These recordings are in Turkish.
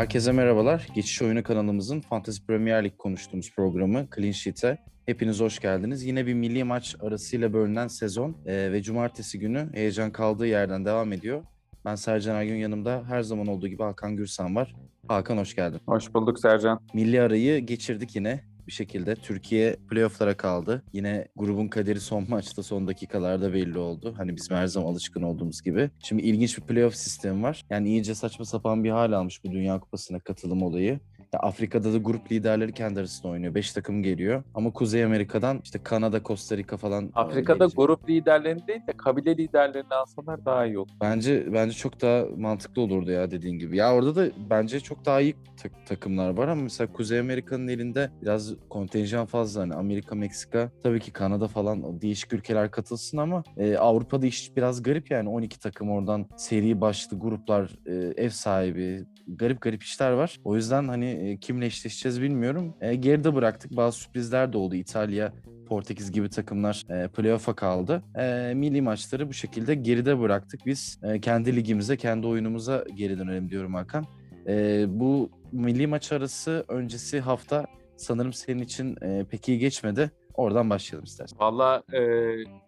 Herkese merhabalar. Geçiş Oyunu kanalımızın Fantasy Premier Lig konuştuğumuz programı Clean Sheet'e hepiniz hoş geldiniz. Yine bir milli maç arasıyla bölünen sezon e, ve cumartesi günü heyecan kaldığı yerden devam ediyor. Ben Sercan Ergün yanımda her zaman olduğu gibi Hakan Gürsan var. Hakan hoş geldin. Hoş bulduk Sercan. Milli arayı geçirdik yine bir şekilde. Türkiye playofflara kaldı. Yine grubun kaderi son maçta son dakikalarda belli oldu. Hani bizim her zaman alışkın olduğumuz gibi. Şimdi ilginç bir playoff sistemi var. Yani iyice saçma sapan bir hal almış bu Dünya Kupası'na katılım olayı. Ya Afrika'da da grup liderleri kendi arasında oynuyor. Beş takım geliyor. Ama Kuzey Amerika'dan işte Kanada, Costa Rica falan e, Afrika'da gelecek. grup liderlerini değil de kabile liderlerini alsalar daha iyi olur. Bence bence çok daha mantıklı olurdu ya dediğin gibi. Ya orada da bence çok daha iyi tak- takımlar var ama mesela Kuzey Amerika'nın elinde biraz kontenjan fazla. Hani Amerika, Meksika, tabii ki Kanada falan değişik ülkeler katılsın ama e, Avrupa'da iş biraz garip yani 12 takım oradan seri başlı gruplar, e, ev sahibi, garip garip işler var. O yüzden hani e, kimle eşleşeceğiz bilmiyorum. E, geride bıraktık. Bazı sürprizler de oldu. İtalya, Portekiz gibi takımlar e, playoff'a kaldı. E, milli maçları bu şekilde geride bıraktık. Biz e, kendi ligimize, kendi oyunumuza geri dönelim diyorum Hakan. E, bu milli maç arası öncesi hafta sanırım senin için e, pek iyi geçmedi. Oradan başlayalım istersen. Valla e,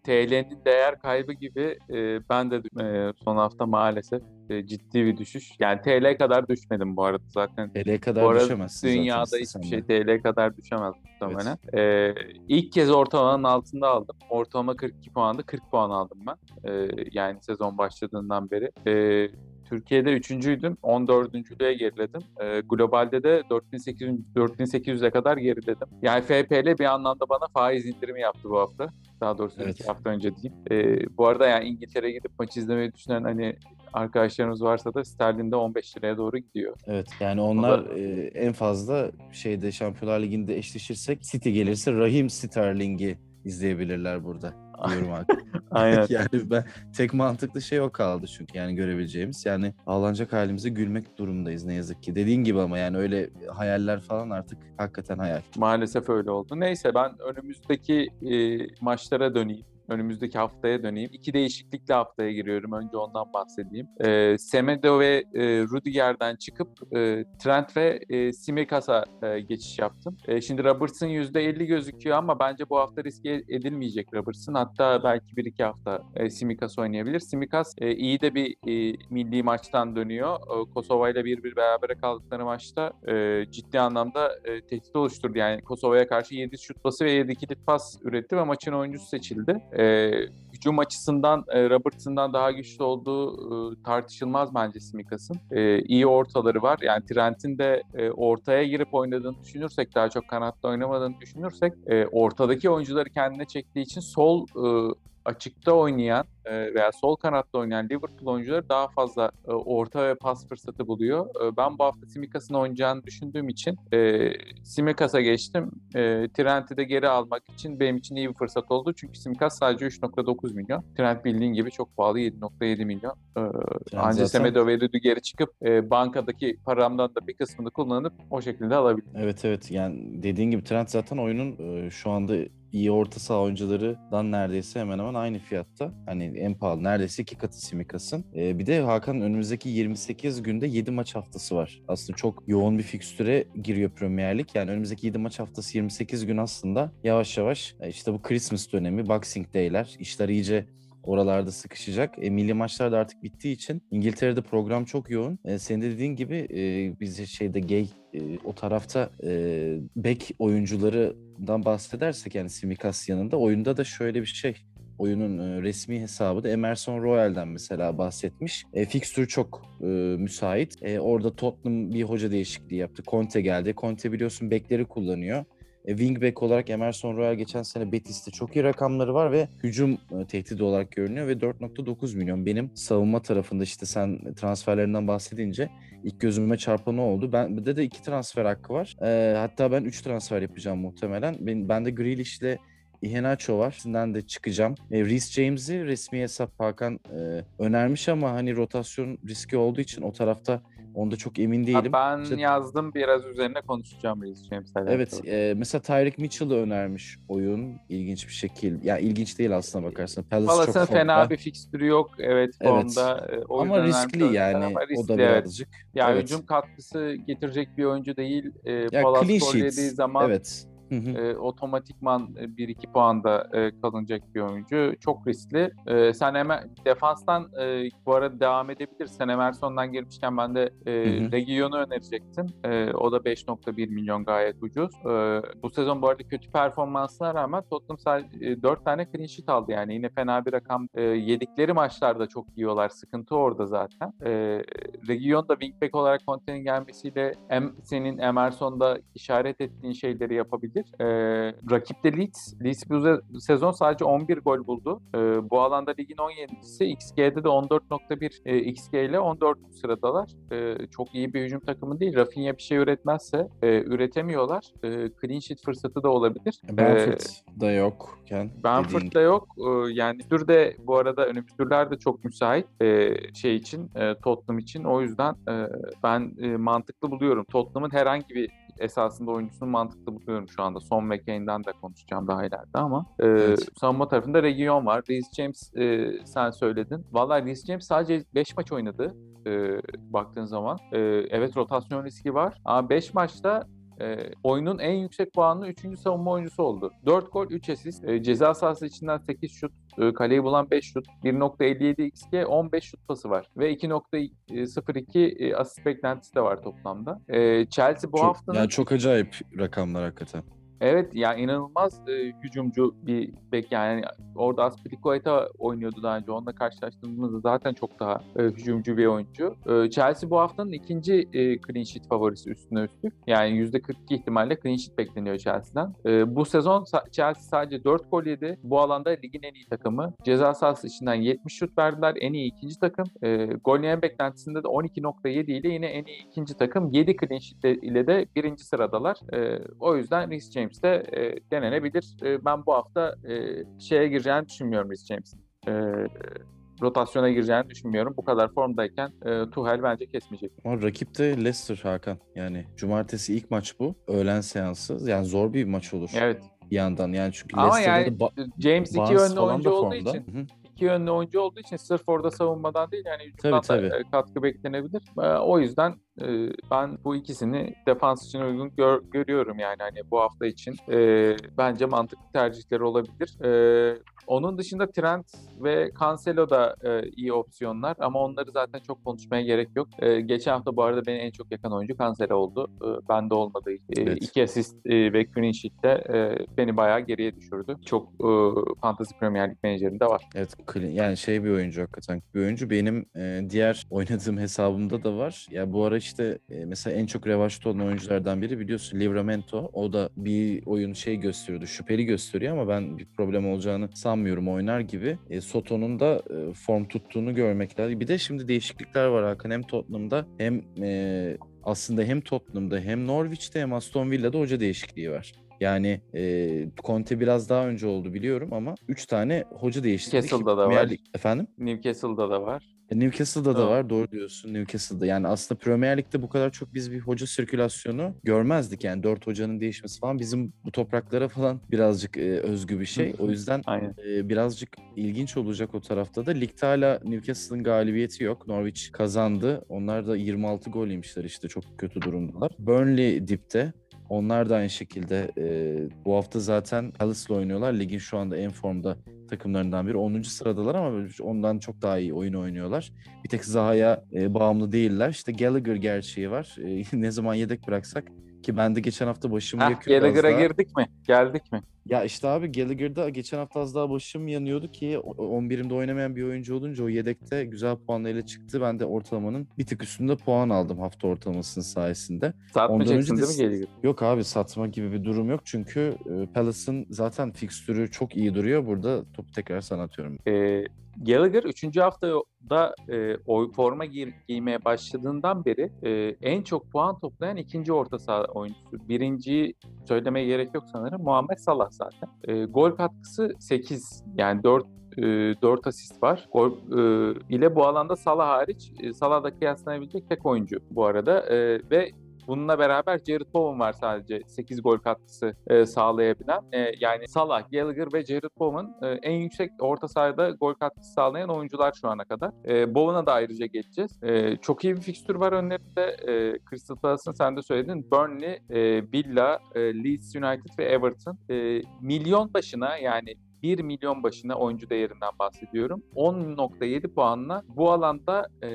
TL'nin değer kaybı gibi e, ben de e, son hafta maalesef e, ciddi bir düşüş. Yani TL kadar düşmedim bu arada zaten. TL'ye kadar Bu arada düşemezsin zaten dünyada istesen hiçbir şey TL kadar düşemez muhtemelen. E, ilk kez ortalamanın altında aldım. Ortalama 42 puandı. 40 puan aldım ben. E, yani sezon başladığından beri. E, Türkiye'de üçüncüydüm. 14.lüğe geriledim. E, globalde de 4800 4800'e kadar geriledim. Yani FPL bir anlamda bana faiz indirimi yaptı bu hafta. Daha doğrusu Evet. iki hafta önce diyeyim. E, bu arada yani İngiltere'ye gidip maç izlemeyi düşünen hani arkadaşlarımız varsa da sterlinde 15 liraya doğru gidiyor. Evet yani onlar e, en fazla şeyde Şampiyonlar Ligi'nde eşleşirsek City gelirse Rahim Sterling'i izleyebilirler burada diyorum Hakan. Aynen. yani ben tek mantıklı şey o kaldı çünkü yani görebileceğimiz. Yani ağlanacak halimize gülmek durumundayız ne yazık ki. Dediğin gibi ama yani öyle hayaller falan artık hakikaten hayal. Maalesef öyle oldu. Neyse ben önümüzdeki e, maçlara döneyim. Önümüzdeki haftaya döneyim. İki değişiklikle haftaya giriyorum. Önce ondan bahsedeyim. E, Semedo ve e, Rudiger'den çıkıp e, Trent ve e, Simikas'a e, geçiş yaptım. E, şimdi Robertson %50 gözüküyor ama bence bu hafta riske edilmeyecek Robertson. Hatta belki bir iki hafta e, Simikas oynayabilir. Simikas e, iyi de bir e, milli maçtan dönüyor. E, Kosova ile bir bir berabere kaldıkları maçta e, ciddi anlamda e, tehdit oluşturdu. Yani Kosova'ya karşı 7 şut pası ve 7 kilit pas üretti ve maçın oyuncusu seçildi. E, hücum açısından e, Robertson'dan daha güçlü olduğu e, tartışılmaz bence Simikas'ın. E, iyi ortaları var. Yani Trent'in de e, ortaya girip oynadığını düşünürsek, daha çok kanatta oynamadığını düşünürsek, e, ortadaki oyuncuları kendine çektiği için sol e, açıkta oynayan e, veya sol kanatta oynayan Liverpool oyuncuları daha fazla e, orta ve pas fırsatı buluyor. E, ben bu hafta Simikas'ın oynayacağını düşündüğüm için e, Simikas'a geçtim. E, Trent'i de geri almak için benim için iyi bir fırsat oldu. Çünkü Simikas sadece 3.9 milyon. Trent bildiğin gibi çok pahalı 7.7 milyon. E, anca Semedo ve Rüdiger'i çıkıp e, bankadaki paramdan da bir kısmını kullanıp o şekilde alabilirim. Evet evet yani dediğin gibi Trent zaten oyunun e, şu anda iyi orta saha oyuncularından neredeyse hemen hemen aynı fiyatta. Hani en pahalı neredeyse iki katı Simikas'ın. E, bir de Hakan önümüzdeki 28 günde 7 maç haftası var. Aslında çok yoğun bir fikstüre giriyor Premier Lig. Yani önümüzdeki 7 maç haftası 28 gün aslında yavaş yavaş e, işte bu Christmas dönemi, Boxing Day'ler, işler iyice oralarda sıkışacak. E, milli maçlar da artık bittiği için İngiltere'de program çok yoğun. E, senin de dediğin gibi e, biz şeyde gay e, o tarafta e, bek oyuncularından bahsedersek yani Simikas yanında oyunda da şöyle bir şey oyunun e, resmi hesabı da Emerson Royal'den mesela bahsetmiş. E, fixture çok e, müsait. E, orada Tottenham bir hoca değişikliği yaptı. Conte geldi. Conte biliyorsun bekleri kullanıyor. E, wingback olarak Emerson Royal geçen sene Betis'te çok iyi rakamları var ve hücum e, tehdidi olarak görünüyor ve 4.9 milyon benim savunma tarafında işte sen transferlerinden bahsedince ilk gözüme çarpan o oldu. Ben de de iki transfer hakkı var. E, hatta ben 3 transfer yapacağım muhtemelen. Ben, bende Grealish'le Iheanacho var. Sizden de çıkacağım. E, Reece James'i resmi hesap Hakan e, önermiş ama hani rotasyon riski olduğu için o tarafta Onda çok emin Ha, değilim. ben İşte- yazdım biraz üzerine konuşacağım Reece James'le. Evet, e, mesela Tyreek Mitchell da önermiş oyun ilginç bir şekilde. Ya ilginç değil aslına bakarsan. Palace çok Palas'ın formda. fena bir fikstürü yok. Evet Evet. e, o ama riskli yani ama o riskli, da evet. birazcık. Yani evet. hücum katkısı getirecek bir oyuncu değil. E, Ya Palace yediği zaman Evet. Hı hı. e, otomatikman 1-2 puanda e, kalınacak bir oyuncu. Çok riskli. E, sen hemen defanstan e, bu arada devam edebilirsin. Emerson'dan girmişken ben de e, Hı hı. Region'u önerecektim. E, o da 5.1 milyon gayet ucuz. E, bu sezon bu arada kötü performansına rağmen Tottenham sadece 4 tane clean sheet aldı. Yani yine fena bir rakam. E, yedikleri maçlarda çok yiyorlar. Sıkıntı orada zaten. E, Region da wingback olarak Conte'nin gelmesiyle em, senin Emerson'da işaret ettiğin şeyleri yapabilir. E, rakip de Leeds. Leeds bu se- sezon sadece 11 gol buldu. E, bu alanda ligin 17'si. XG'de de 14.1 e, XG ile 14. sıradalar. E, çok iyi bir hücum takımı değil. Rafinha bir şey üretmezse e, üretemiyorlar. E, clean sheet fırsatı da olabilir. E, Benford da yokken. dediğin Benford'da yok. Ee, Yani tür de bu arada önümüz türler de çok müsait ee, şey için, e, Tottenham için. O yüzden e, ben e, mantıklı buluyorum. Tottenham'ın herhangi bir esasında oyuncusunu mantıklı buluyorum şu anda. Son McCain'den de konuşacağım daha ileride ama e, Evet. savunma tarafında Region var. Reece James e, sen söyledin. Vallahi Reece James sadece 5 maç oynadı e, baktığın zaman. E, evet rotasyon riski var ama 5 maçta e, oyunun en yüksek puanlı 3. savunma oyuncusu oldu. 4 gol, 3 asist. E, ceza sahası içinden 8 şut, kaleyi bulan 5 şut, 1.57 XG, 15 şut pası var. Ve 2.02 e, asist beklentisi de var toplamda. E, Chelsea bu çok, haftanın... yani çok acayip rakamlar hakikaten. Evet ya inanılmaz e, hücumcu bir bek yani orada Aspilicueta oynuyordu daha önce onunla karşılaştığımızda zaten çok daha e, hücumcu bir oyuncu. E, Chelsea bu haftanın ikinci e, clean sheet favorisi üstüne üstlük. Yani %42 ihtimalle clean sheet bekleniyor Chelsea'den. E, bu sezon Chelsea sadece 4 gol yedi. Bu alanda ligin en iyi takımı. Ceza sahası içinden 70 şut verdiler. En iyi ikinci takım. E, gol yiyen beklentisinde de 12.7 ile yine en iyi ikinci takım. 7 clean sheet ile de birinci sıradalar. E, o yüzden Reece James de e, denenebilir. E, ben bu hafta e, şeye gireceğini düşünmüyorum Reece James'in. E, rotasyona gireceğini düşünmüyorum. Bu kadar formdayken e, Tuchel bence kesmeyecek. Ama rakip de Leicester Hakan. Yani cumartesi ilk maç bu. Öğlen seansı. Yani zor bir maç olur Evet. bir yandan. Yani çünkü Ama Leicester'da yani da James iki yönlü oyuncu olduğu için Hı hı. iki yönlü oyuncu olduğu için sırf orada savunmadan değil yani hücumdan Tabii, da tabii. e, katkı beklenebilir. E, o yüzden e, ben bu ikisini defans için uygun gör- görüyorum yani hani bu hafta için. E, bence mantıklı tercihleri olabilir. E, onun dışında Trent ve Cancelo da e, iyi opsiyonlar ama onları zaten çok konuşmaya gerek yok. E, geçen hafta bu arada beni en çok yakan oyuncu Cancelo oldu. E, bende olmadığı için. E, Evet. iki asist e, ve clean sheet'te e, beni bayağı geriye düşürdü. Çok e, Fantasy Premier Lig menajerinde var. Evet yani şey bir oyuncu hakikaten. Bir oyuncu benim e, diğer oynadığım hesabımda da var. Ya bu ara işte e, mesela en çok revaçta olan oyunculardan biri biliyorsun Livramento. O da bir oyun şey gösteriyordu. Şüpheli gösteriyor ama ben bir problem olacağını sanmıyorum oynar gibi. E, Soto'nun da e, form tuttuğunu görmek lazım. Bir de şimdi değişiklikler var Hakan. Hem Tottenham'da hem e, aslında hem Tottenham'da hem Norwich'te hem Aston Villa'da hoca değişikliği var. Yani e, Conte biraz daha önce oldu biliyorum ama 3 tane hoca değiştirdi. ki Castle'da da var. Efendim? Newcastle'da da var. E, Newcastle'da da var doğru diyorsun Newcastle'da. Yani aslında Premier Lig'de bu kadar çok biz bir hoca sirkülasyonu görmezdik. Yani dört hocanın değişmesi falan bizim bu topraklara falan birazcık e, özgü bir şey. O yüzden Aynen. e, birazcık ilginç olacak o tarafta da. Ligde hala Newcastle'ın galibiyeti yok. Norwich kazandı. Onlar da 26 gol yemişler işte çok kötü durumdalar. Burnley dipte. Onlar da aynı şekilde e, bu hafta zaten Palace'la oynuyorlar. Ligin şu anda en formda takımlarından biri. 10. sıradalar ama ondan çok daha iyi oyun oynuyorlar. Bir tek Zaha'ya e, bağımlı değiller. İşte Gallagher gerçeği var. E, ne zaman yedek bıraksak ki ben de geçen hafta başımı Heh, yakıyordu az Gallagher'a daha. girdik mi? Geldik mi? Ya işte abi Gallagher'da geçen hafta az daha başım yanıyordu ki o- 11'imde oynamayan bir oyuncu olunca o yedekte güzel puanlarıyla çıktı. Ben de ortalamanın bir tık üstünde puan aldım hafta ortalamasının sayesinde. Satmayacaksın önce de- değil mi Gallagher? Yok abi satma gibi bir durum yok çünkü e, Palace'ın zaten fikstürü çok iyi duruyor. Burada topu tekrar sana atıyorum. E, Gallagher 3. haftada e, oy forma giy- giymeye başladığından beri e, en çok puan toplayan ikinci orta saha oyuncusu. Birinciyi söylemeye gerek yok sanırım. Muhammed Salah zaten. E, gol katkısı 8. Yani 4 e, 4 asist var. Gol e, ile bu alanda Salah hariç e, Salah'da kıyaslanabilecek tek oyuncu bu arada e, ve Bununla beraber Jared Bowen var sadece 8 gol katkısı e, sağlayabilen. E, yani Salah, Gallagher ve Jared Bowen e, en yüksek orta sahada gol katkısı sağlayan oyuncular şu ana kadar. E, Bowen'a da ayrıca geçeceğiz. E, çok iyi bir fikstür var önlerinde. E, Crystal Palace'ın sen de söyledin. Burnley, e, Villa, e, Leeds United ve Everton. E, milyon başına yani 1 milyon başına oyuncu değerinden bahsediyorum. 10.7 puanla bu alanda e,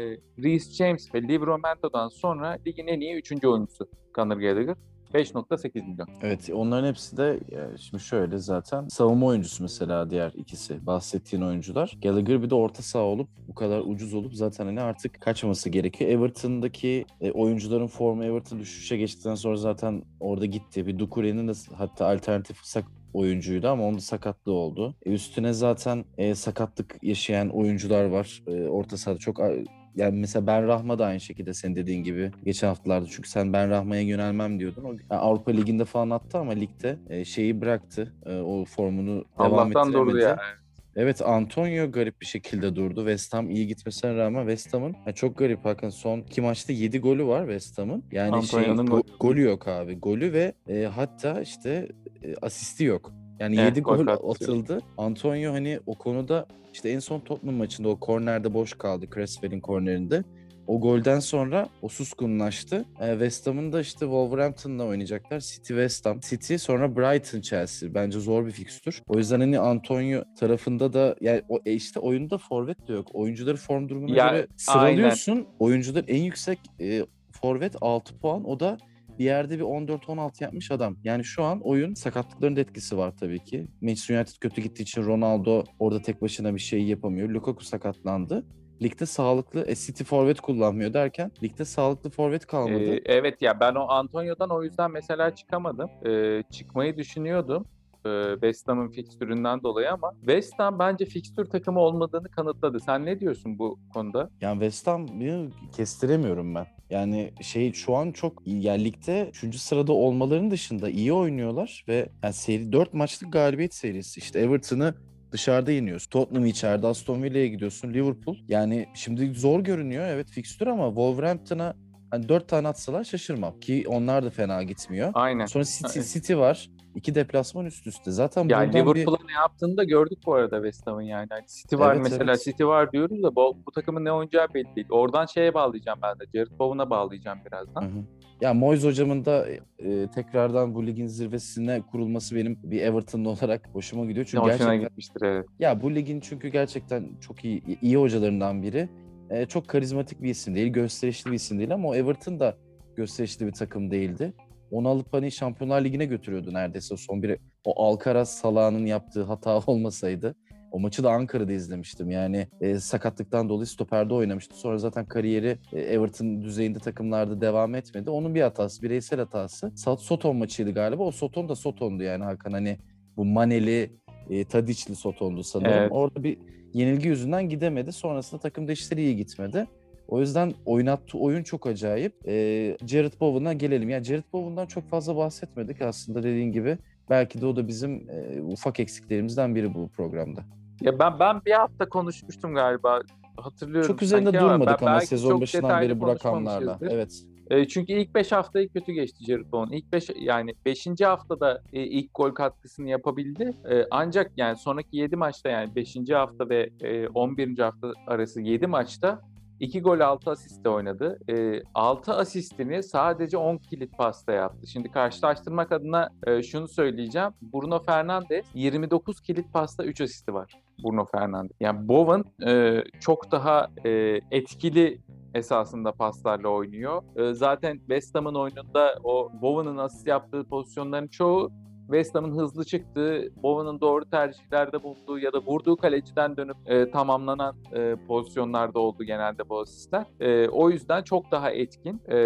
Reece James ve Liverpool'dan sonra ligin en iyi 3. oyuncusu Conor Gallagher. 5.8 milyon. Evet onların hepsi de şimdi şöyle zaten savunma oyuncusu mesela diğer ikisi bahsettiğin oyuncular. Gallagher bir de orta saha olup bu kadar ucuz olup zaten hani artık kaçması gerekiyor. Everton'daki e, oyuncuların formu Everton düşüşe geçtikten sonra zaten orada gitti. Bir Dukure'nin de hatta alternatif oyuncuydu ama onun sakatlığı oldu. E, üstüne zaten e, sakatlık yaşayan oyuncular var. E, orta sahada çok yani mesela Ben Rahma da aynı şekilde senin dediğin gibi geçen haftalarda çünkü sen Ben Rahma'ya yönelmem diyordun. O, yani Avrupa Ligi'nde falan attı ama ligde e, şeyi bıraktı. E, o formunu devam Allah'tan ettiremedi. durdu ya. Evet Antonio garip bir şekilde durdu. West Ham iyi gitmesine rağmen West Ham'ın yani çok garip bakın son iki maçta 7 golü var West Ham'ın. Yani şey Antonio'nun go- golü. yok abi. Golü ve e, hatta işte e, asisti yok. Yani Evet, 7 gol atıldı. Antonio hani o konuda işte en son Tottenham maçında o kornerde boş kaldı Creswell'in kornerinde. O golden sonra o suskunlaştı. E, West Ham'ın da işte Wolverhampton'la oynayacaklar. City West Ham. City sonra Brighton Chelsea. Bence zor bir fikstür. O yüzden hani Antonio tarafında da yani o e, işte oyunda forvet de yok. Oyuncuları form durumuna Ya, göre sıralıyorsun. Oyuncular en yüksek e, forvet 6 puan. O da bir yerde bir 14-16 yapmış adam. Yani şu an oyun sakatlıkların da etkisi var tabii ki. Manchester United kötü gittiği için Ronaldo orada tek başına bir şey yapamıyor. Lukaku sakatlandı. Ligde sağlıklı e, City forvet kullanmıyor derken ligde sağlıklı forvet kalmadı. Ee, evet ya ben o Antonio'dan o yüzden mesela çıkamadım. Ee, çıkmayı düşünüyordum. Ee, West Ham'ın fikstüründen dolayı ama West Ham bence fikstür takımı olmadığını kanıtladı. Sen ne diyorsun bu konuda? Yani West Ham'ı kestiremiyorum ben. Yani şey şu an çok ligde 3. sırada olmalarının dışında iyi oynuyorlar ve yani seri 4 maçlık galibiyet serisi. İşte Everton'ı dışarıda yeniyorsun. Tottenham'ı içeride, Aston Villa'ya gidiyorsun, Liverpool. Yani şimdi zor görünüyor evet fikstür ama Wolverhampton'a hani 4 tane atsalar şaşırmam ki onlar da fena gitmiyor. Aynen. Sonra City. City var. İki deplasman üst üste. Zaten Yani buradan bir... Liverpool'a ne yaptığını da gördük bu arada West Ham'ın yani. Hani City var Evet, mesela evet. City var diyoruz da bu, bu takımın ne oynayacağı belli değil. Oradan şeye bağlayacağım ben de. Jared Bowen'a bağlayacağım birazdan. Hı hı. Ya Moyes hocamın da e, tekrardan bu ligin zirvesine kurulması benim bir Everton'lı olarak hoşuma gidiyor. Çünkü hoşuna gerçekten gitmiştir evet. ya bu ligin çünkü gerçekten çok iyi iyi hocalarından biri. E, çok karizmatik bir isim değil, gösterişli bir isim değil ama o Everton da gösterişli bir takım değildi. Onu alıp hani Şampiyonlar Ligi'ne götürüyordu neredeyse son biri. O Alcaraz Salah'ın yaptığı hata olmasaydı. O maçı da Ankara'da izlemiştim. Yani e, sakatlıktan dolayı stoperde oynamıştı. Sonra zaten kariyeri e, Everton düzeyinde takımlarda devam etmedi. Onun bir hatası, bireysel hatası. Soton maçıydı galiba. O Soton da Soton'du yani Hakan. Hani bu Maneli, e, Tadiçli Soton'du sanırım. Evet. Orada bir yenilgi yüzünden gidemedi. Sonrasında takımda işleri iyi gitmedi. O yüzden oynattığı oyun çok acayip. Ee, Jared Bowen'a gelelim. Yani Jared Bowen'dan çok fazla bahsetmedik aslında dediğin gibi. Belki de o da bizim e, ufak eksiklerimizden biri bu programda. Ya ben ben bir hafta konuşmuştum galiba. Hatırlıyorum. Çok üzerinde sanki ama durmadık ben ama sezon başından beri bu rakamlarla. Evet. E, çünkü ilk 5 haftayı kötü geçti Jared Bowen. İlk 5 yani 5. haftada e, ilk gol katkısını yapabildi. E, ancak yani sonraki 7 maçta yani 5. hafta ve e, 11. hafta arası 7 maçta 2 gol 6 asiste oynadı. E, 6 asistini sadece 10 kilit pasta yaptı. Şimdi karşılaştırmak adına e, şunu söyleyeceğim. Bruno Fernandes 29 kilit pasta 3 asisti var. Bruno Fernandes. Yani Bowen e, çok daha e, etkili esasında paslarla oynuyor. Ee, zaten West Ham'ın oyununda o Bowen'ın asist yaptığı pozisyonların çoğu West Ham'ın hızlı çıktığı, Bowen'ın doğru tercihlerde bulunduğu ya da vurduğu kaleciden dönüp e, tamamlanan e, pozisyonlarda oldu genelde bu asistler. E, o yüzden çok daha etkin. E,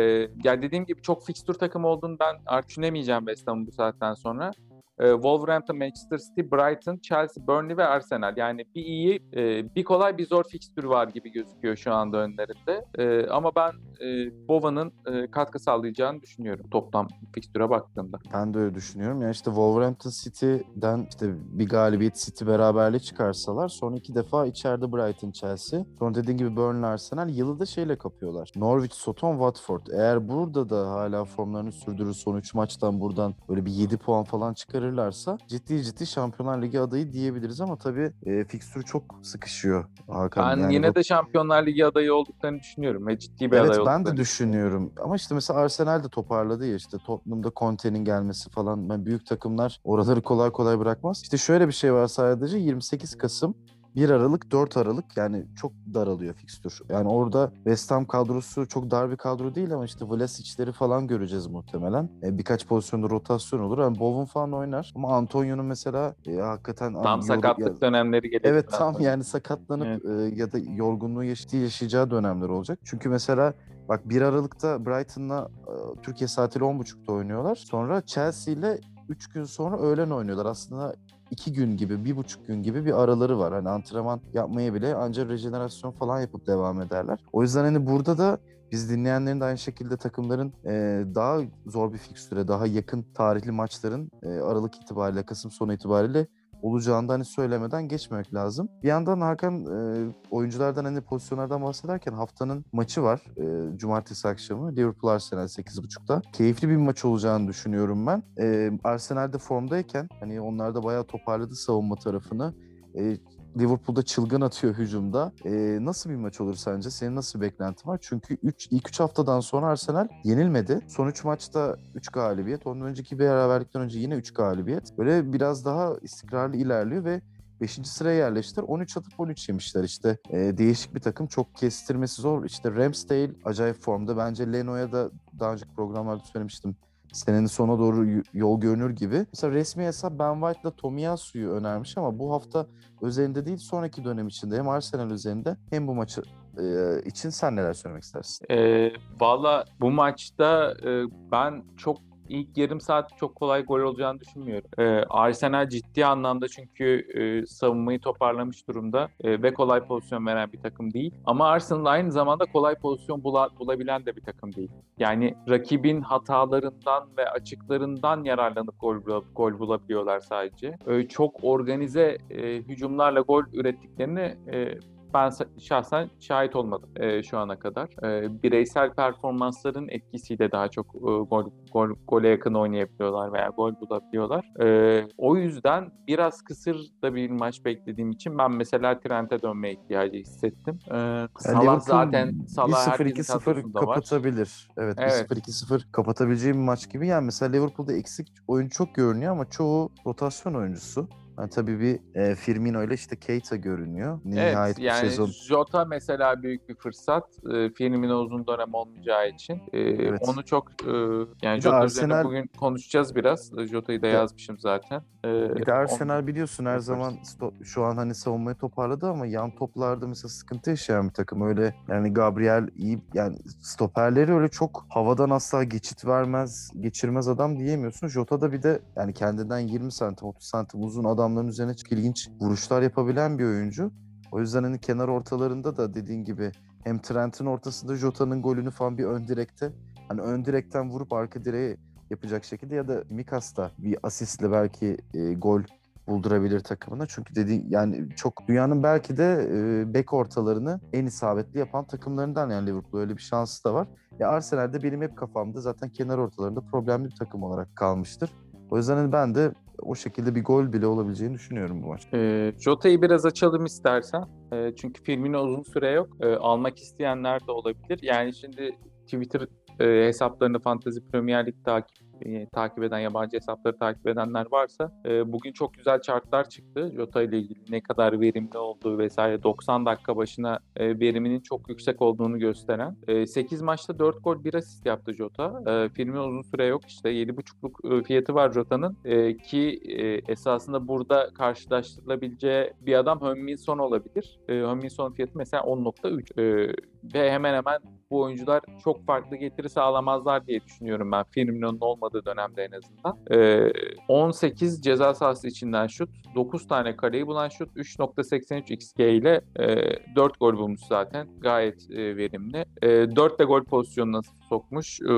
yani dediğim gibi çok fikstür takımı olduğunu ben artık düşünemeyeceğim West Ham'ın bu saatten sonra. E, Wolverhampton, Manchester City, Brighton, Chelsea, Burnley ve Arsenal. Yani bir iyi, e, bir kolay bir zor fikstürü var gibi gözüküyor şu anda önlerinde. E, ama ben e, Bova'nın e, katkı sağlayacağını düşünüyorum toplam fikstüre baktığımda. Ben de öyle düşünüyorum. Yani işte Wolverhampton City'den işte bir galibiyet City beraberliği çıkarsalar son iki defa içeride Brighton Chelsea. Sonra dediğin gibi Burnley Arsenal yılı da şeyle kapıyorlar. Norwich, Soton, Watford. Eğer burada da hala formlarını sürdürür son 3 maçtan buradan böyle bir 7 puan falan çıkarırlarsa ciddi ciddi Şampiyonlar Ligi adayı diyebiliriz ama tabii e, fikstür çok sıkışıyor Hakan. Ben Yani yine bu- de Şampiyonlar Ligi adayı olduklarını düşünüyorum ve ciddi bir Evet aday ben de düşünüyorum. Ama işte mesela Arsenal de toparladı ya işte Tottenham'da Conte'nin gelmesi falan. Ben büyük takımlar oraları kolay kolay bırakmaz. İşte şöyle bir şey var sadece 28 Kasım 1 Aralık 4 Aralık yani çok daralıyor fikstür. Yani orada West Ham kadrosu çok dar bir kadro değil ama işte Vlasic'leri falan göreceğiz muhtemelen. E, birkaç pozisyonda rotasyon olur. Yani Bowen falan oynar. Ama Antonio'nun mesela e, hakikaten Tam abi, sakatlık ya- dönemleri gelebilir. Evet tam aslında. yani sakatlanıp e, ya da yorgunluğu yaş- yaşayacağı dönemler olacak. Çünkü mesela bak 1 Aralık'ta Brighton'la e, Türkiye saatiyle 10.30'da oynuyorlar. Sonra Chelsea ile 3 gün sonra öğlen oynuyorlar. Aslında 2 gün gibi, bir buçuk gün gibi bir araları var. Hani antrenman yapmaya bile ancak rejenerasyon falan yapıp devam ederler. O yüzden hani burada da biz dinleyenlerin de aynı şekilde takımların e, daha zor bir fikstüre, daha yakın tarihli maçların e, Aralık itibariyle, Kasım sonu itibariyle olacağını hani söylemeden geçmemek lazım. Bir yandan Hakan e, oyunculardan hani pozisyonlardan bahsederken haftanın maçı var. E, Cumartesi akşamı Liverpool Arsenal 8.30'da. Keyifli bir maç olacağını düşünüyorum ben. E, Arsenal de formdayken hani onlar da bayağı toparladı savunma tarafını. E, Liverpool'da çılgın atıyor hücumda. E, nasıl bir maç olur sence? Senin nasıl bir beklentin var? Çünkü 3 ilk 3 haftadan sonra Arsenal yenilmedi. Son 3 maçta 3 galibiyet. Ondan önceki bir beraberlikten önce yine 3 galibiyet. Böyle biraz daha istikrarlı ilerliyor ve 5. sıraya yerleştiler. 13 atıp 13 yemişler işte. E, değişik bir takım. Çok kestirmesi zor. İşte Ramsdale acayip formda. Bence Leno'ya da daha önceki programlarda söylemiştim. Senenin sona doğru yol görünür gibi. Mesela resmi hesap Ben White'la Tomiyasu'yu önermiş ama bu hafta özelinde değil sonraki dönem içinde hem Arsenal üzerinde hem bu maçı e, için sen neler söylemek istersin? Ee, Valla bu maçta e, ben çok ilk yarım saat çok kolay gol olacağını düşünmüyorum. Ee, Arsenal ciddi anlamda çünkü e, savunmayı toparlamış durumda e, ve kolay pozisyon veren bir takım değil. Ama Arsenal aynı zamanda kolay pozisyon bula- bulabilen de bir takım değil. Yani rakibin hatalarından ve açıklarından yararlanıp gol, gol bulabiliyorlar sadece. Ee, çok organize e, hücumlarla gol ürettiklerini e, ben şahsen şahit olmadım e, şu ana kadar. E, bireysel performansların etkisiyle daha çok e, gol, gol gole yakın oynayabiliyorlar veya gol bulabiliyorlar. E, o yüzden biraz kısır da bir maç beklediğim için ben mesela Trent'e dönme ihtiyacı hissettim. E, Yani Salah Liverpool zaten Salah 1-0 herkesin 2-0 kadrosunda var. kapatabilir. Evet, Evet. 1-0 2-0 kapatabileceği bir maç gibi. Yani mesela Liverpool'da eksik oyuncu çok görünüyor ama çoğu rotasyon oyuncusu. Yani tabii bir e, Firmino ile işte Keita görünüyor. Nihayet Evet yani sezon Jota mesela büyük bir fırsat. E, Firmino uzun dönem olmayacağı için. E, Evet. Onu çok e, yani Jota üzerine Arsenal- bugün konuşacağız biraz. E, Jota'yı da Evet. yazmışım zaten. E, Bir de Arsenal biliyorsun her zaman şu an hani savunmayı toparladı ama yan toplarda mesela sıkıntı yaşayan bir takım. Öyle yani Gabriel iyi yani stoperleri öyle çok havadan asla geçit vermez, geçirmez adam diyemiyorsun. Jota da bir de yani kendinden 20 santim 30 santim uzun adamların üzerine çok ilginç vuruşlar yapabilen bir oyuncu. O yüzden hani kenar ortalarında da dediğin gibi hem Trent'in ortasında Jota'nın golünü falan bir ön direkte hani ön direkten vurup arka direğe yapacak şekilde ya da Mikas'ta bir asistle belki e, gol buldurabilir takımına. Çünkü dedi yani çok dünyanın belki de e, bek ortalarını en isabetli yapan takımlarından yani Liverpool öyle bir şansı da var. Ya Arsenal'de benim hep kafamda zaten kenar ortalarında problemli bir takım olarak kalmıştır. O yüzden hani ben de o şekilde bir gol bile olabileceğini düşünüyorum bu maç. E, Jota'yı biraz açalım istersen. E, çünkü Firmino uzun süre yok. E, almak isteyenler de olabilir. Yani şimdi Twitter e, hesaplarını Fantasy Premier Lig takip e, takip eden yabancı hesapları takip edenler varsa e, bugün çok güzel chartlar çıktı Jota ile ilgili ne kadar verimli olduğu vesaire 90 dakika başına e, veriminin çok yüksek olduğunu gösteren. E, 8 maçta 4 gol 1 asist yaptı Jota. E, Firmino uzun süre yok işte 7.5'luk e, fiyatı var Jota'nın e, ki e, esasında burada karşılaştırılabileceği bir adam Hönmin Son olabilir. E, Hönmin Son fiyatı mesela 10.3 e, ve hemen hemen bu oyuncular çok farklı getiri sağlamazlar diye düşünüyorum ben. Firmino'nun olmadığı dönemde en azından. Ee, 18 ceza sahası içinden şut, 9 tane kareyi bulan şut, 3.83 XG ile e, 4 gol bulmuş zaten. Gayet e, verimli. E, 4 de gol pozisyonuna sokmuş. E,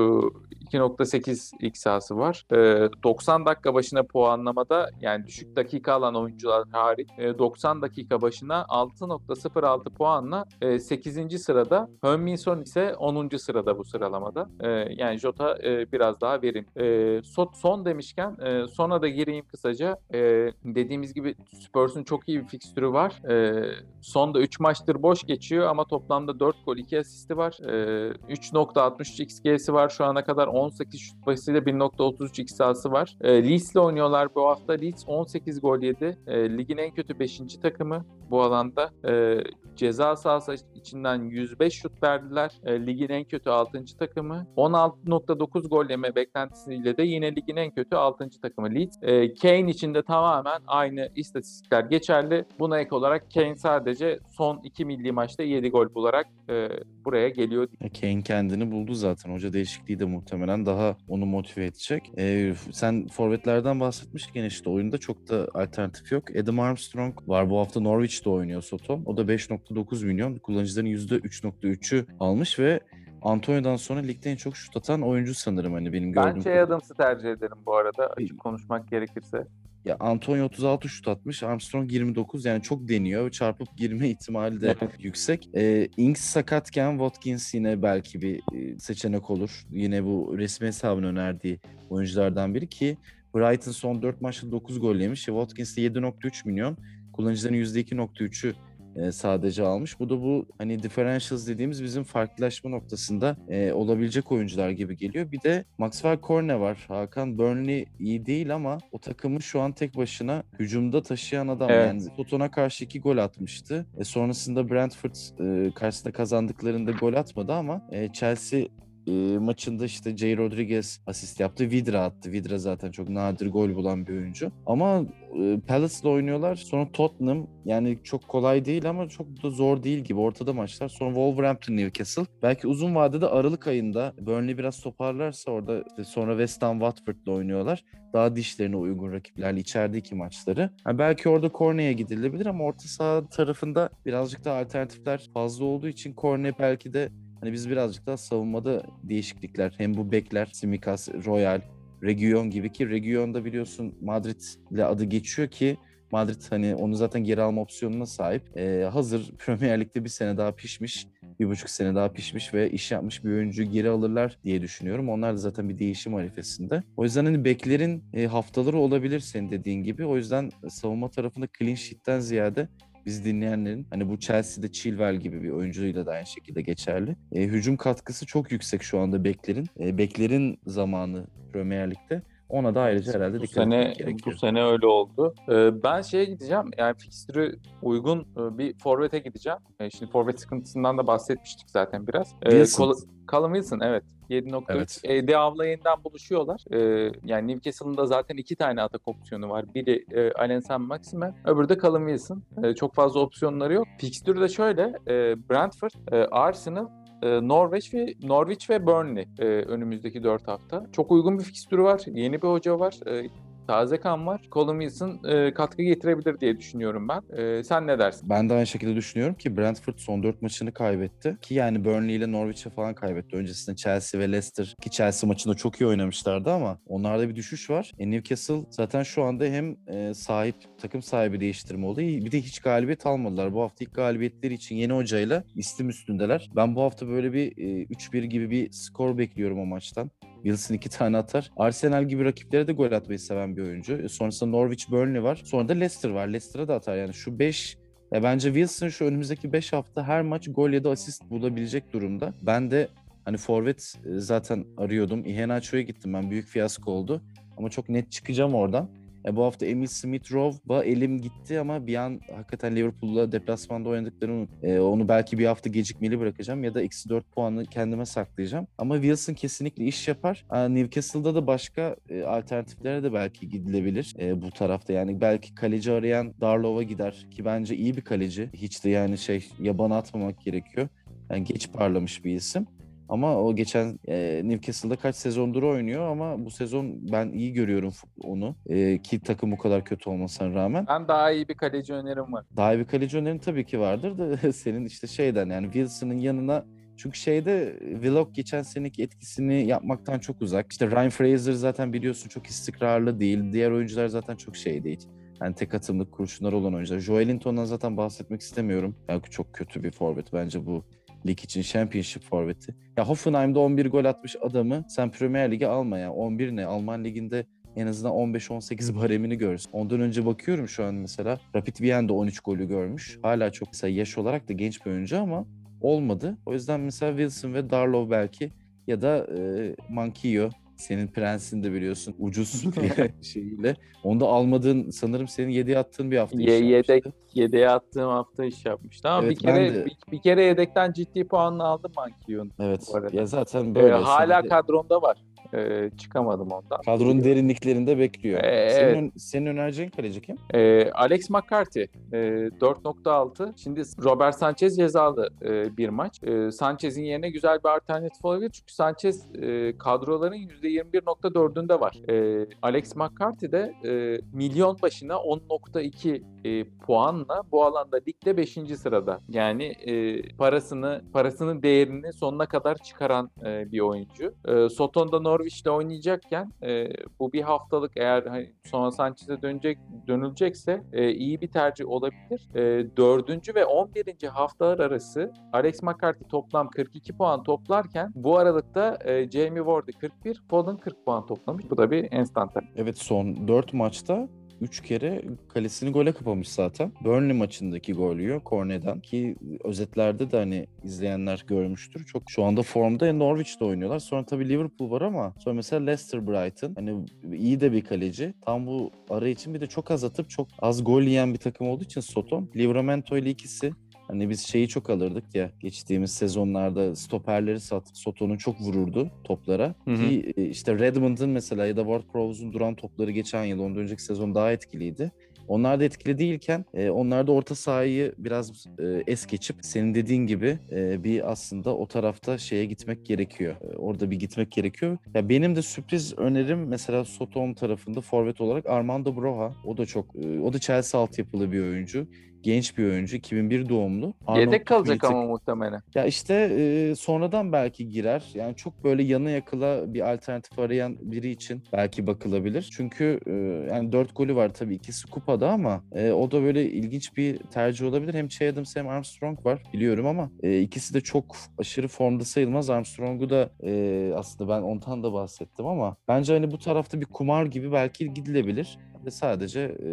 2.8 XA'sı var. E, 90 dakika başına puanlamada yani düşük dakika alan oyuncular hariç e, 90 dakika başına 6.06 puanla e, 8. sırada. Hönminson ise 10. sırada bu sıralamada. E, yani Jota e, biraz daha verim. E, son demişken e, sona da gireyim kısaca. E, dediğimiz gibi Spurs'un çok iyi bir fikstürü var. E, son da 3 maçtır boş geçiyor ama toplamda 4 gol 2 asisti var. E, 3.63 XG'si var şu ana kadar 18 şut basıyla 1.33 XA'sı var. E, Leeds'le oynuyorlar bu hafta. Leeds 18 gol yedi. E, ligin en kötü 5. takımı bu alanda. E, ceza sahası içinden 105 şut verdiler. E, ligin en kötü 6. takımı. 16.9 gol yeme beklentisiyle de yine ligin en kötü 6. takımı Leeds. E, Kane için de tamamen aynı istatistikler geçerli. Buna ek olarak Kane sadece son 2 milli maçta 7 gol bularak e, buraya geliyor. Kane kendini buldu zaten. Hoca değişikliği de muhtemelen daha onu motive edecek. E, sen forvetlerden bahsetmişken işte oyunda çok da alternatif yok. Adam Armstrong var. Bu hafta Norwich'te oynuyor Soto. O da 5.9 milyon. Kullanıcıların %3.3'ü almış ve Antonio'dan sonra ligde en çok şut atan oyuncu sanırım hani benim gördüğüm. Ben Che Adams'ı tercih ederim bu arada açık konuşmak gerekirse. Ya Antonio 36 şut atmış, Armstrong 29 yani çok deniyor. Çarpıp girme ihtimali de yüksek. E, Ings sakatken Watkins yine belki bir e, seçenek olur. Yine bu resmi hesabın önerdiği oyunculardan biri ki Brighton son 4 maçta 9 gol yemiş. Watkins de 7.3 milyon. Kullanıcıların %2.3'ü e, sadece almış. Bu da bu hani differentials dediğimiz bizim farklılaşma noktasında e, olabilecek oyuncular gibi geliyor. Bir de Maxwell Corne var. Hakan Burnley iyi değil ama o takımı şu an tek başına hücumda taşıyan adam. Evet. Yani Tottenham'a karşı iki gol atmıştı. E, sonrasında Brentford e, karşısında kazandıklarında gol atmadı ama e, Chelsea e, maçında işte Jay Rodriguez asist yaptı. Vidra attı. Vidra zaten çok nadir gol bulan bir oyuncu. Ama e, Palace'la oynuyorlar. Sonra Tottenham yani çok kolay değil ama çok da zor değil gibi ortada maçlar. Sonra Wolverhampton Newcastle. Belki uzun vadede Aralık ayında Burnley biraz toparlarsa orada sonra West Ham Watford'la oynuyorlar. Daha dişlerine uygun rakiplerle içerideki maçları. Yani belki orada Cornet'e gidilebilir ama orta saha tarafında birazcık da alternatifler fazla olduğu için Cornet belki de Hani biz birazcık daha savunmada değişiklikler hem bu bekler, Simikas, Royal, Region gibi ki Region'da biliyorsun Madrid ile adı geçiyor ki Madrid hani onu zaten geri alma opsiyonuna sahip. Ee, hazır Premier Lig'de bir sene daha pişmiş, bir buçuk sene daha pişmiş ve iş yapmış bir oyuncu geri alırlar diye düşünüyorum. Onlar da zaten bir değişim arifesinde. O yüzden hani beklerin e, haftaları olabilir senin dediğin gibi. O yüzden savunma tarafında clean sheet'ten ziyade biz dinleyenlerin hani bu Chelsea'de Chilwell gibi bir oyuncuyla da aynı şekilde geçerli. E, hücum katkısı çok yüksek şu anda beklerin. E, beklerin zamanı Premier Lig'de. Ona da ayrıca herhalde dikkat sene, Bu sene öyle oldu. Ee, ben şeye gideceğim. Yani fikstürü uygun e, bir forvete gideceğim. E, şimdi forvet sıkıntısından da bahsetmiştik zaten biraz. Ee, Wilson. Callum Wilson evet. 7.3. Evet. E, Deav'la yeniden buluşuyorlar. E, yani Newcastle'ın da zaten iki tane atak opsiyonu var. Biri e, Allen Saint-Maximin, öbürü de Callum Wilson. E, çok fazla opsiyonları yok. Fikstürü de şöyle. E, Brentford, e, Arsenal, e, Norwich ve Norwich ve Burnley e, önümüzdeki 4 hafta. Çok uygun bir fikstürü var. Yeni bir hoca var. E, taze kan var. Colin Wilson e, katkı getirebilir diye düşünüyorum ben. E, sen ne dersin? Ben de aynı şekilde düşünüyorum ki Brentford son 4 maçını kaybetti. Ki yani Burnley ile Norwich'e falan kaybetti. Öncesinde Chelsea ve Leicester ki Chelsea maçında çok iyi oynamışlardı ama onlarda bir düşüş var. E, Newcastle zaten şu anda hem e, sahip takım sahibi değiştirme oldu. Bir de hiç galibiyet almadılar. Bu hafta ilk galibiyetleri için yeni hocayla istim üstündeler. Ben bu hafta böyle bir e, 3-1 gibi bir skor bekliyorum o maçtan. Wilson iki tane atar. Arsenal gibi rakiplere de gol atmayı seven bir oyuncu. E, sonrasında Norwich Burnley var. Sonra da Leicester var. Leicester'a da atar. Yani şu 5 ya bence Wilson şu önümüzdeki 5 hafta her maç gol ya da asist bulabilecek durumda. Ben de hani forvet e, zaten arıyordum. Iheanacho'ya gittim ben. Büyük fiyasko oldu. Ama çok net çıkacağım oradan. E, bu hafta Emil Smith Rowe'a elim gitti ama bir an hakikaten Liverpool'la deplasmanda oynadıklarını e, onu belki bir hafta gecikmeli bırakacağım ya da eksi 4 puanı kendime saklayacağım. Ama Wilson kesinlikle iş yapar. E, Newcastle'da da başka e, alternatiflere de belki gidilebilir e, bu tarafta. Yani belki kaleci arayan Darlov'a gider ki bence iyi bir kaleci. Hiç de yani şey yabana atmamak gerekiyor. Yani geç parlamış bir isim. Ama o geçen e, Newcastle'da kaç sezondur oynuyor ama bu sezon ben iyi görüyorum onu. E, ki takım bu kadar kötü olmasına rağmen. Ben daha iyi bir kaleci önerim var. Daha iyi bir kaleci önerin tabii ki vardır da senin işte şeyden yani Wilson'ın yanına çünkü şeyde Vlog geçen seneki etkisini yapmaktan çok uzak. İşte Ryan Fraser zaten biliyorsun çok istikrarlı değil. Diğer oyuncular zaten çok şey değil. Yani tek atımlık kurşunlar olan oyuncular. Joelinton'dan zaten bahsetmek istemiyorum. Yani çok kötü bir forvet bence bu lig için Championship forveti. Ya Hoffenheim'de 11 gol atmış adamı sen Premier Lig'e alma ya. 11 ne? Alman liginde en azından 15-18 baremini görsün. Ondan önce bakıyorum şu an mesela. Rapid Vienna 13 golü görmüş. Hala çok mesela yaş olarak da genç bir oyuncu ama olmadı. O yüzden mesela Wilson ve Darlow belki ya da e, Manquillo senin prensin de biliyorsun ucuz şeyiyle. Onu da almadığın sanırım senin 7'ye attığın bir hafta Ye, yedek yedeğe attığım hafta iş yapmıştı ama Evet, bir kere de- bir, bir kere yedekten ciddi puanla aldım Mankiyon'u. Evet. Ya zaten Ee, böyle. hala Sen de kadromda var. Ee, çıkamadım ondan. kadronun derinliklerinde bekliyor. Ee, senin, evet. ön- senin önereceğin kaleci kim? Ee, Alex McCarthy e, 4.6. Şimdi Robert Sanchez cezalı e, bir maç. E, Sanchez'in yerine güzel bir alternatif olabilir. Çünkü Sanchez e, kadroların %21.4'ünde var. E, Alex McCarthy de e, milyon başına 10.2 e, puanla bu alanda ligde 5. sırada. Yani e, parasını parasının değerini sonuna kadar çıkaran e, bir oyuncu. E, Soton'da Norwich'le oynayacakken e, bu bir haftalık eğer hani sonra Sanchez'e dönecek dönülecekse e, iyi bir tercih olabilir. E, dördüncü ve 11. haftalar arası Alex McCarthy toplam 42 puan toplarken bu aralıkta e, Jamie Ward'ı 41, Foden 40 puan toplamış. Bu da bir enstantan. Evet son 4 maçta 3 kere kalesini gole kapamış zaten. Burnley maçındaki gol yiyor Cornet'den ki özetlerde de hani izleyenler görmüştür. Çok şu anda formda Norwich'te oynuyorlar. Sonra tabii Liverpool var ama sonra mesela Leicester Brighton. Hani iyi de bir kaleci. Tam bu ara için bir de çok az atıp çok az gol yiyen bir takım olduğu için Soton. Livramento ile ikisi Hani biz şeyi çok alırdık ya geçtiğimiz sezonlarda stoperleri satıp Soto'nun çok vururdu toplara. Hı hı. Ki e, işte Redmond'ın mesela ya da Ward-Prowse'un duran topları geçen yıl ondan önceki sezon daha etkiliydi. Onlar da etkili değilken e, onlar da orta sahayı biraz e, es geçip senin dediğin gibi e, bir aslında o tarafta şeye gitmek gerekiyor. E, orada bir gitmek gerekiyor. Ya benim de sürpriz önerim mesela Soton tarafında forvet olarak Armando Broja. O da çok e, o da Chelsea altyapılı bir oyuncu. Genç bir oyuncu. 2001 doğumlu. Arnold Yedek kalacak Milit'e- ama muhtemelen. ya işte e, sonradan belki girer. Yani çok böyle yana yakıla bir alternatif arayan biri için belki bakılabilir. Çünkü e, yani 4 golü var tabii ikisi kupada ama e, o da böyle ilginç bir tercih olabilir. Hem Che Adams hem Armstrong var biliyorum ama e, ikisi de çok aşırı formda sayılmaz. Armstrong'u da e, aslında ben ondan da bahsettim ama bence hani bu tarafta bir kumar gibi belki gidilebilir. Ve sadece e,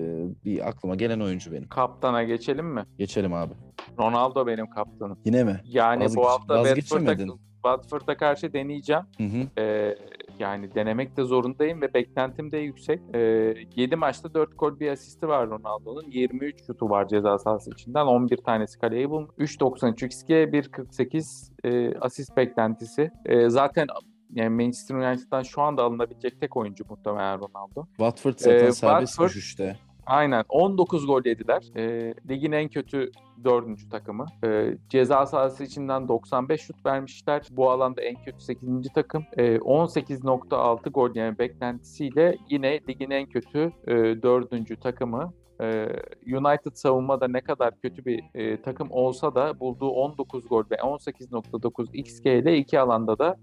bir aklıma gelen oyuncu benim. Kaptana geçelim mi? Geçelim abi. Ronaldo benim kaptanım. Yine mi? Yani Vazgeç- bu hafta Watford'a. Watford'a karşı deneyeceğim. Hı hı. Ee, yani denemek de zorundayım ve beklentim de yüksek. Ee, 7 maçta 4 gol bir asisti var Ronaldo'nun. 23 şutu var ceza sahası içinden. 11 tanesi kaleyi bulmuş. 3.93 XG, 1.48 e, asist beklentisi. E, zaten yani Manchester United'dan şu anda alınabilecek tek oyuncu muhtemelen Ronaldo. Watford zaten Ee, serbest Watford- düşüşte. Aynen 19 gol yediler. Ee, ligin en kötü dördüncü takımı. Ee, ceza sahası içinden 95 şut vermişler. Bu alanda en kötü 8. takım. Ee, 18.6 gol yeme beklentisiyle yine ligin en kötü e, dördüncü takımı. Ee, United savunmada ne kadar kötü bir e, takım olsa da bulduğu 19 gol ve 18.9 XG ile iki alanda da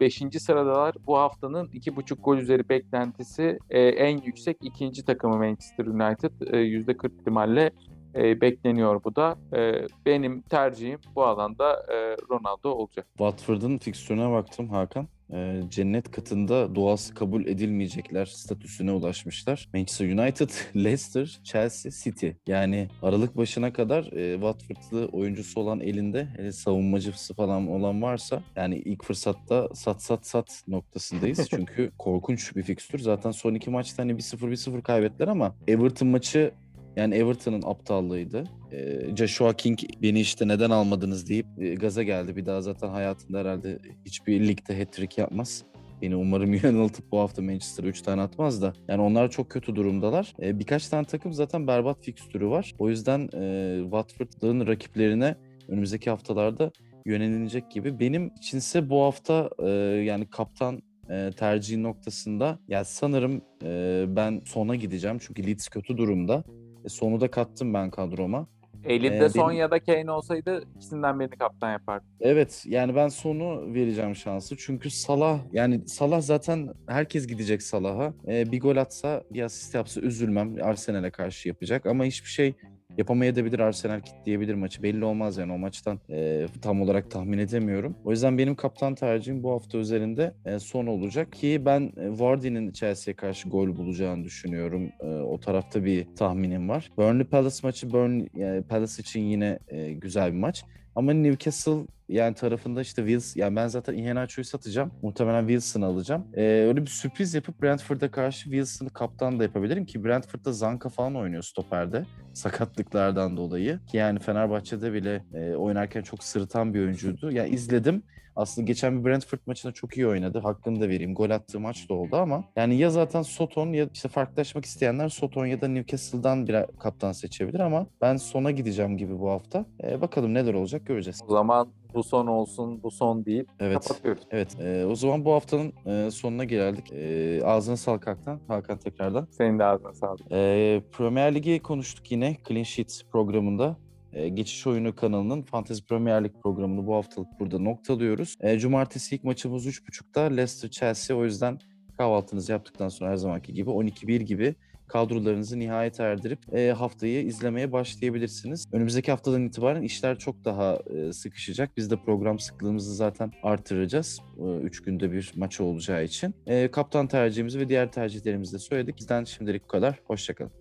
5. sıradalar. Bu haftanın 2.5 gol üzeri beklentisi e, en yüksek ikinci takımı Manchester United. E, %40 ihtimalle e, bekleniyor bu da. E, benim tercihim bu alanda e, Ronaldo olacak. Watford'un fikstürüne baktım Hakan. Ee, cennet katında doğası kabul edilmeyecekler statüsüne ulaşmışlar. Manchester United, Leicester, Chelsea, City. Yani Aralık başına kadar e, Watford'lı oyuncusu olan elinde hele savunmacısı falan olan varsa yani ilk fırsatta sat sat sat noktasındayız. Çünkü korkunç bir fikstür. Zaten son iki maçta hani 1-0 1-0 kaybettiler ama Everton maçı yani Everton'ın aptallığıydı. Ee, Joshua King beni işte neden almadınız deyip e, gaza geldi. Bir daha zaten hayatında herhalde hiçbir ligde hat-trick yapmaz. Beni umarım yanıltıp bu hafta Manchester'a 3 tane atmaz da. Yani onlar çok kötü durumdalar. Ee, birkaç tane takım zaten berbat fikstürü var. O yüzden e, Watford'ın rakiplerine önümüzdeki haftalarda yönelilecek gibi. Benim içinse bu hafta e, yani kaptan e, tercihi noktasında ya sanırım e, ben sona gideceğim çünkü Leeds kötü durumda. E, sonu da kattım ben kadroma. Elinde Ee, son benim- ya da Kane olsaydı ikisinden birini kaptan yapardı. Evet yani ben sonu vereceğim şansı. Çünkü Salah yani Salah zaten herkes gidecek Salah'a. Ee, bir gol atsa bir asist yapsa üzülmem. Arsenal'e karşı yapacak ama hiçbir şey yapamayabilir. Arsenal kitleyebilir maçı. Belli olmaz yani o maçtan e, tam olarak tahmin edemiyorum. O yüzden benim kaptan tercihim bu hafta üzerinde e, son olacak ki ben e, Vardy'nin Chelsea'ye karşı gol bulacağını düşünüyorum. E, o tarafta bir tahminim var. Burnley Palace maçı Burnley yani Palace için yine e, güzel bir maç. Ama Newcastle yani tarafında işte Wills yani ben zaten Iheanacho'yu satacağım. Muhtemelen Wilson'ı alacağım. Ee, öyle bir sürpriz yapıp Brentford'a karşı Wilson'ı kaptan da yapabilirim ki Brentford'da Zanka falan oynuyor stoperde sakatlıklardan dolayı. Yani Fenerbahçe'de bile e, oynarken çok sırıtan bir oyuncuydu. Yani izledim. Aslında geçen bir Brentford maçında çok iyi oynadı. Hakkını da vereyim. Gol attığı maç da oldu ama yani ya zaten Soton ya işte farklılaşmak isteyenler Soton ya da Newcastle'dan bir kaptan seçebilir ama ben sona gideceğim gibi bu hafta. Ee, bakalım neler olacak göreceğiz. O zaman bu son olsun, bu son değil. Evet. Kapatıyoruz. Evet. e, o zaman bu haftanın e, sonuna geldik. E, ağzına sağlık Hakan. Hakan tekrardan. Senin de ağzına sağlık. E, Premier Ligi konuştuk yine Clean Sheet programında. E, Geçiş Oyunu kanalının Fantasy Premier Lig programını bu haftalık burada noktalıyoruz. E, Cumartesi ilk maçımız 3.30'da Leicester Chelsea. O yüzden kahvaltınızı yaptıktan sonra her zamanki gibi 12-1 gibi kadrolarınızı nihayet erdirip e, haftayı izlemeye başlayabilirsiniz. Önümüzdeki haftadan itibaren işler çok daha e, sıkışacak. Biz de program sıklığımızı zaten artıracağız. 3 günde bir maç olacağı için. E, kaptan tercihimizi ve diğer tercihlerimizi de söyledik. Bizden şimdilik bu kadar. Hoşçakalın.